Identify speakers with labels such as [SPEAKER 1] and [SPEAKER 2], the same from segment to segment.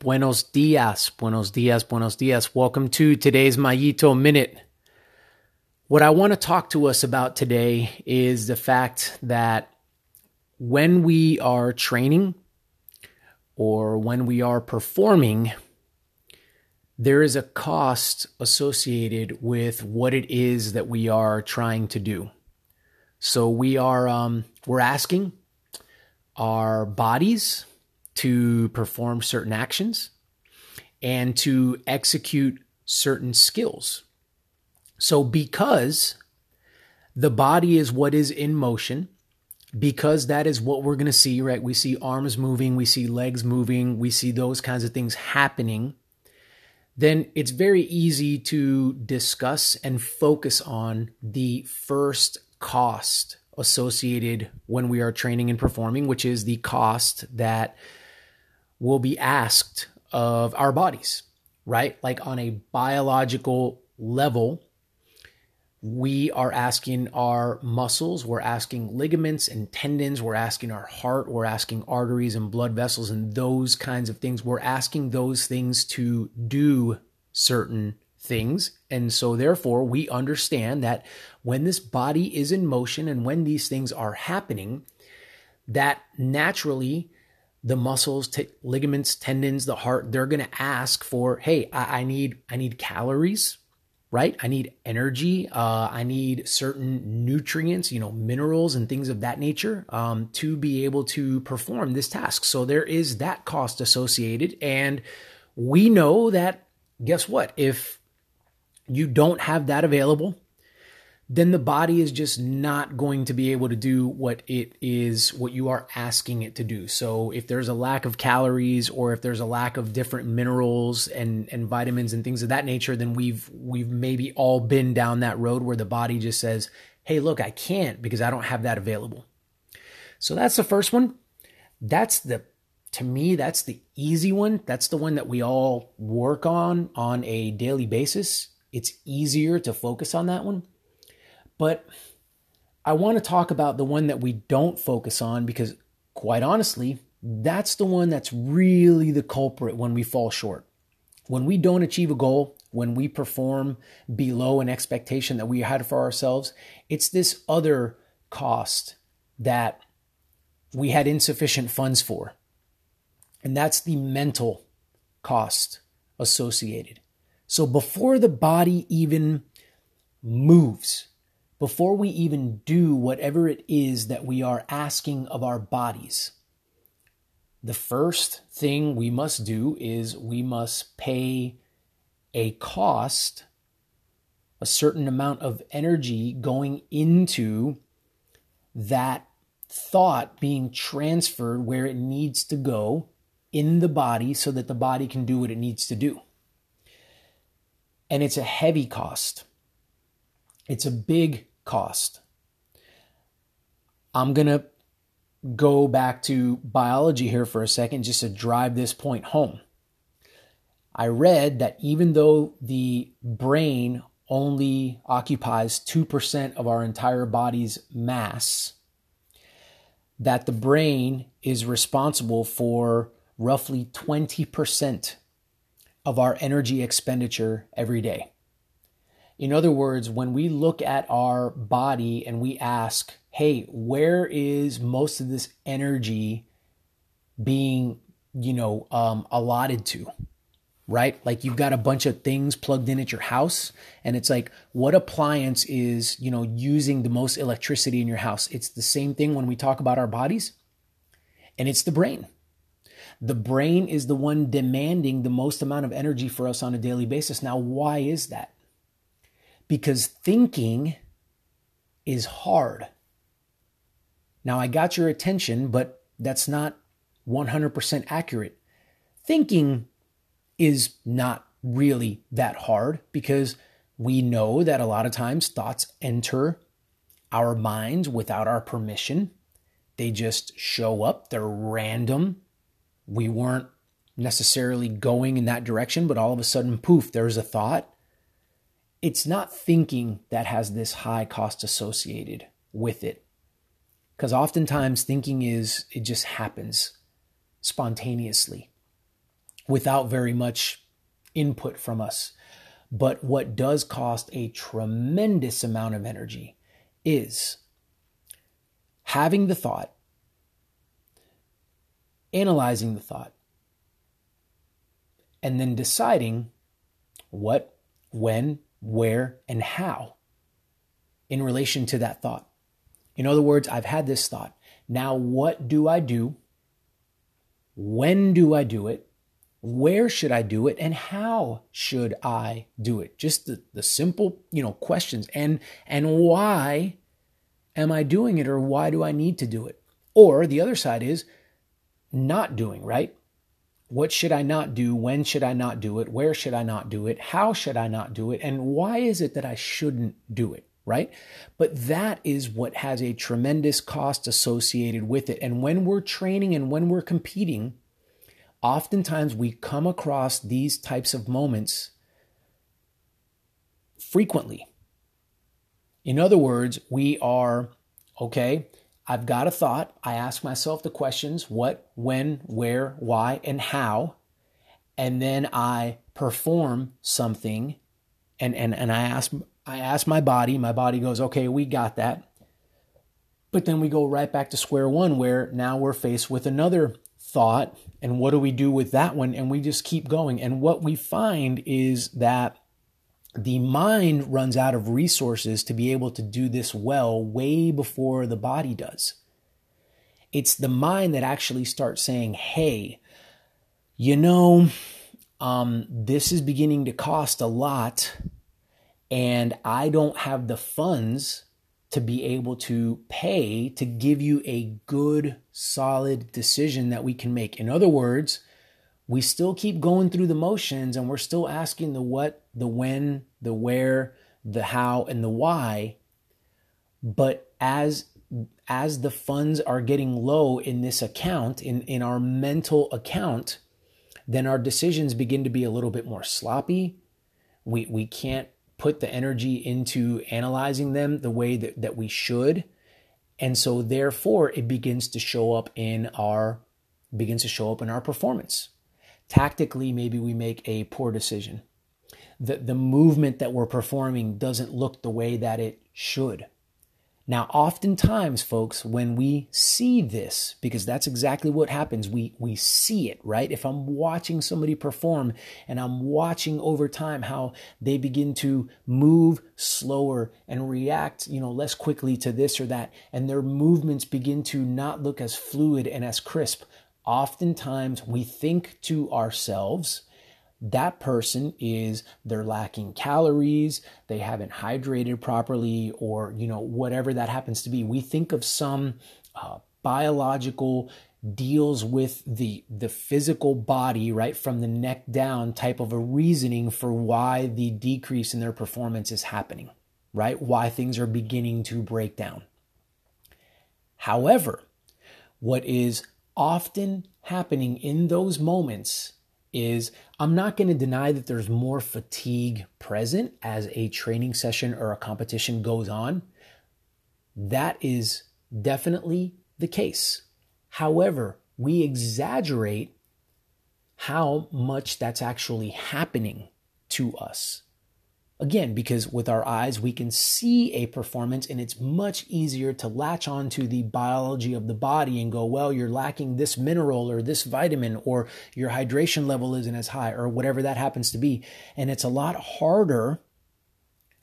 [SPEAKER 1] Buenos dias, buenos dias, buenos dias. Welcome to today's Mayito Minute. What I want to talk to us about today is the fact that when we are training or when we are performing, there is a cost associated with what it is that we are trying to do. So we are um, we're asking our bodies to perform certain actions and to execute certain skills. So, because the body is what is in motion, because that is what we're going to see, right? We see arms moving, we see legs moving, we see those kinds of things happening, then it's very easy to discuss and focus on the first cost associated when we are training and performing, which is the cost that will be asked of our bodies, right? Like on a biological level, we are asking our muscles, we're asking ligaments and tendons, we're asking our heart, we're asking arteries and blood vessels and those kinds of things. We're asking those things to do certain things. And so, therefore, we understand that when this body is in motion and when these things are happening, that naturally the muscles, t- ligaments, tendons, the heart, they're going to ask for, hey, I-, I, need, I need calories, right? I need energy. Uh, I need certain nutrients, you know, minerals and things of that nature um, to be able to perform this task. So there is that cost associated. And we know that, guess what? If you don't have that available, then the body is just not going to be able to do what it is, what you are asking it to do. So if there's a lack of calories or if there's a lack of different minerals and, and vitamins and things of that nature, then we've, we've maybe all been down that road where the body just says, Hey, look, I can't because I don't have that available. So that's the first one. That's the, to me, that's the easy one. That's the one that we all work on on a daily basis. It's easier to focus on that one but I want to talk about the one that we don't focus on because, quite honestly, that's the one that's really the culprit when we fall short. When we don't achieve a goal, when we perform below an expectation that we had for ourselves, it's this other cost that we had insufficient funds for. And that's the mental cost associated. So before the body even moves, before we even do whatever it is that we are asking of our bodies, the first thing we must do is we must pay a cost, a certain amount of energy going into that thought being transferred where it needs to go in the body so that the body can do what it needs to do. And it's a heavy cost. It's a big cost. I'm going to go back to biology here for a second just to drive this point home. I read that even though the brain only occupies 2% of our entire body's mass, that the brain is responsible for roughly 20% of our energy expenditure every day. In other words, when we look at our body and we ask, hey, where is most of this energy being, you know, um, allotted to? Right? Like you've got a bunch of things plugged in at your house, and it's like, what appliance is, you know, using the most electricity in your house? It's the same thing when we talk about our bodies, and it's the brain. The brain is the one demanding the most amount of energy for us on a daily basis. Now, why is that? Because thinking is hard. Now, I got your attention, but that's not 100% accurate. Thinking is not really that hard because we know that a lot of times thoughts enter our minds without our permission. They just show up, they're random. We weren't necessarily going in that direction, but all of a sudden, poof, there's a thought it's not thinking that has this high cost associated with it. Because oftentimes thinking is, it just happens spontaneously. without very much input from us. But what does cost a tremendous amount of energy is having the thought, analyzing the thought, and then deciding what, when, where, and how in relation to that thought. In other words, I've had this thought. Now, what do I do? When do I do it? Where should I do it? And how should I do it? Just the, the simple, you know, questions. And and why am I doing it or why do I need to do it? Or the other side is not doing, right? What should I not do? When should I not do it? Where should I not do it? How should I not do it? And why is it that I shouldn't do it? right? But that is what has a tremendous cost associated with it. And when we're training and when we're competing, oftentimes we come across these types of moments frequently. In other words, we are, okay, I've got a thought. I ask myself the questions what, when, where, why, and how. And then I perform something and, and, and I ask I ask my body, my body goes, okay, we got that. But then we go right back to square one where now we're faced with another thought. And what do we do with that one? And we just keep going. And what we find is that the mind runs out of resources to be able to do this well way before the body does. It's the mind that actually starts saying, hey, you know, um, this is beginning to cost a lot and I don't have the funds to be able to pay to give you a good, solid decision that we can make. In other words, we still keep going through the motions and we're still asking the what, the when, the where, the how, and the why. But as as the funds are getting low in this account, in, in our mental account, then our decisions begin to be a little bit more sloppy. We we can't put the energy into analyzing them the way that, that we should. And so therefore it begins to show up in our begins to show up in our performance. Tactically, maybe we make a poor decision. The, the movement that we're performing doesn't look the way that it should. Now, oftentimes, folks, when we see this, because that's exactly what happens, we, we see it, right? If I'm watching somebody perform and I'm watching over time how they begin to move slower and react, you know, less quickly to this or that, and their movements begin to not look as fluid and as crisp, oftentimes we think to ourselves, that person is they're lacking calories they haven't hydrated properly or you know whatever that happens to be. We think of some uh, biological deals with the the physical body right from the neck down type of a reasoning for why the decrease in their performance is happening right? Why things are beginning to break down. However what is often happening in those moments is I'm not going to deny that there's more fatigue present as a training session or a competition goes on. That is definitely the case. However, we exaggerate how much that's actually happening to us. Again, because with our eyes, we can see a performance and it's much easier to latch on to the biology of the body and go, well, you're lacking this mineral or this vitamin or your hydration level isn't as high or whatever that happens to be. And it's a lot harder.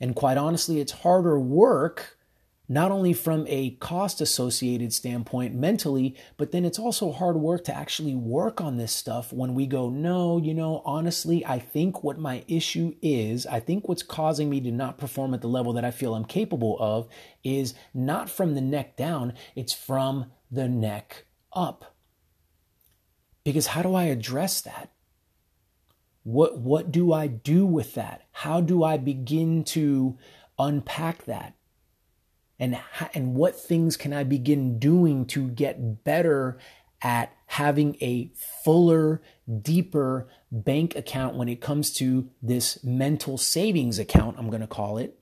[SPEAKER 1] And quite honestly, it's harder work not only from a cost associated standpoint mentally, but then it's also hard work to actually work on this stuff when we go, no, you know, honestly, I think what my issue is, I think what's causing me to not perform at the level that I feel I'm capable of is not from the neck down, it's from the neck up. Because how do I address that? What, what do I do with that? How do I begin to unpack that? And and what things can I begin doing to get better at having a fuller, deeper bank account when it comes to this mental savings account, I'm going to call it,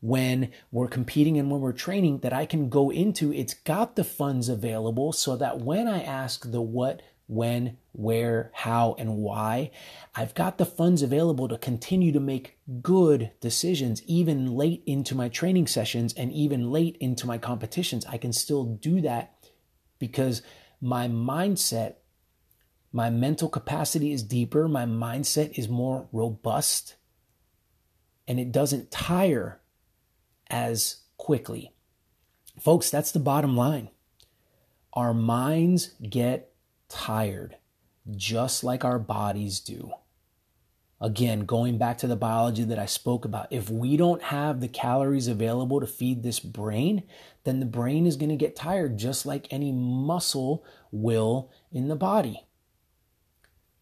[SPEAKER 1] when we're competing and when we're training that I can go into. It's got the funds available so that when I ask the what, when, where, how, and why, I've got the funds available to continue to make good decisions, even late into my training sessions and even late into my competitions. I can still do that because my mindset, my mental capacity is deeper, my mindset is more robust, and it doesn't tire as quickly. Folks, that's the bottom line. Our minds get tired, just like our bodies do. Again, going back to the biology that I spoke about, if we don't have the calories available to feed this brain, then the brain is going to get tired, just like any muscle will in the body.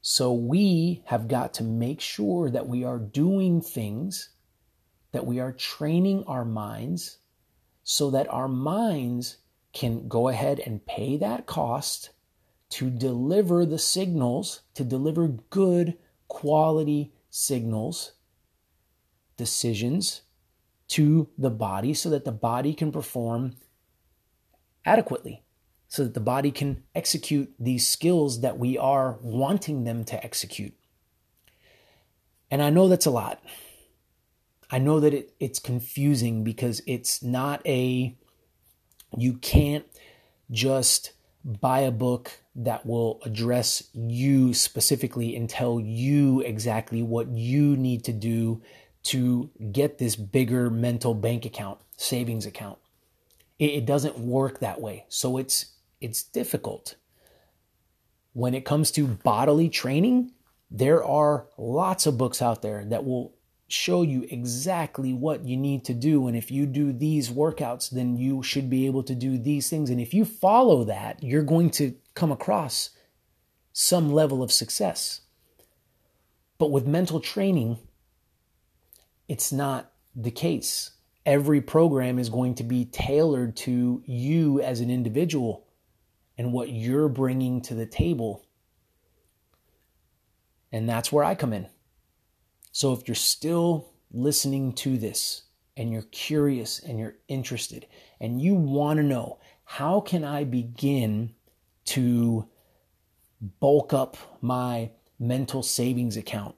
[SPEAKER 1] So we have got to make sure that we are doing things, that we are training our minds so that our minds can go ahead and pay that cost to deliver the signals, to deliver good quality signals, decisions to the body so that the body can perform adequately, so that the body can execute these skills that we are wanting them to execute. And I know that's a lot. I know that it, it's confusing because it's not a, you can't just buy a book that will address you specifically and tell you exactly what you need to do to get this bigger mental bank account, savings account. It, doesn't work that way. So it's it's difficult. When it comes to bodily training, there are lots of books out there that will show you exactly what you need to do. And if you do these workouts, then you should be able to do these things. And if you follow that, you're going to come across some level of success. But with mental training, it's not the case. Every program is going to be tailored to you as an individual and what you're bringing to the table. And that's where I come in. So if you're still listening to this and you're curious and you're interested and you want to know how can I begin to bulk up my mental savings account?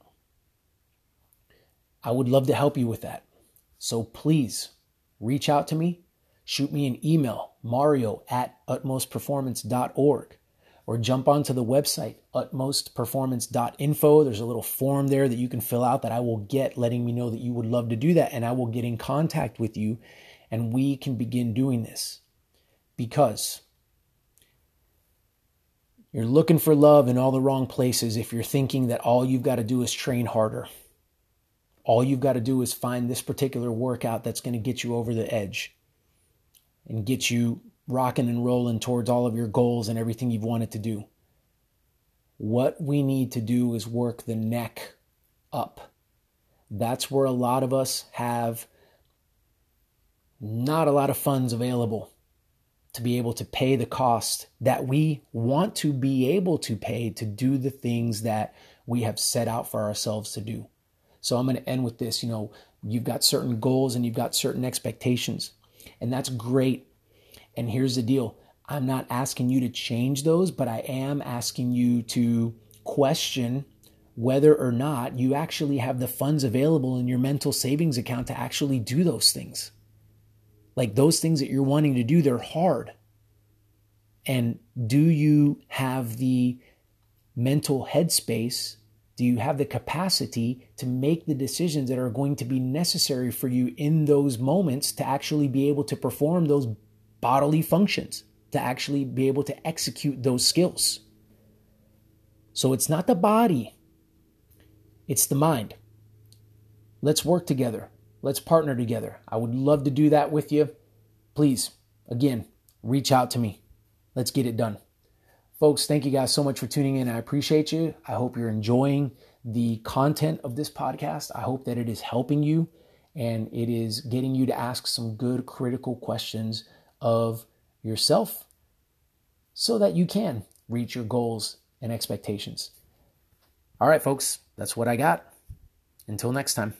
[SPEAKER 1] I would love to help you with that. So please reach out to me, shoot me an email, mario at utmostperformance.org or jump onto the website, utmostperformance.info. There's a little form there that you can fill out that I will get letting me know that you would love to do that. And I will get in contact with you and we can begin doing this. Because you're looking for love in all the wrong places if you're thinking that all you've got to do is train harder. All you've got to do is find this particular workout that's going to get you over the edge and get you rocking and rolling towards all of your goals and everything you've wanted to do. What we need to do is work the neck up. That's where a lot of us have not a lot of funds available to be able to pay the cost that we want to be able to pay to do the things that we have set out for ourselves to do. So I'm going to end with this. You know, you've got certain goals and you've got certain expectations, and that's great and here's the deal I'm not asking you to change those, but I am asking you to question whether or not you actually have the funds available in your mental savings account to actually do those things. Like those things that you're wanting to do, they're hard. And do you have the mental headspace? Do you have the capacity to make the decisions that are going to be necessary for you in those moments to actually be able to perform those bodily functions to actually be able to execute those skills. So it's not the body, it's the mind. Let's work together. Let's partner together. I would love to do that with you. Please, again, reach out to me. Let's get it done. Folks, thank you guys so much for tuning in. I appreciate you. I hope you're enjoying the content of this podcast. I hope that it is helping you and it is getting you to ask some good critical questions of yourself so that you can reach your goals and expectations. All right, folks, that's what I got. Until next time.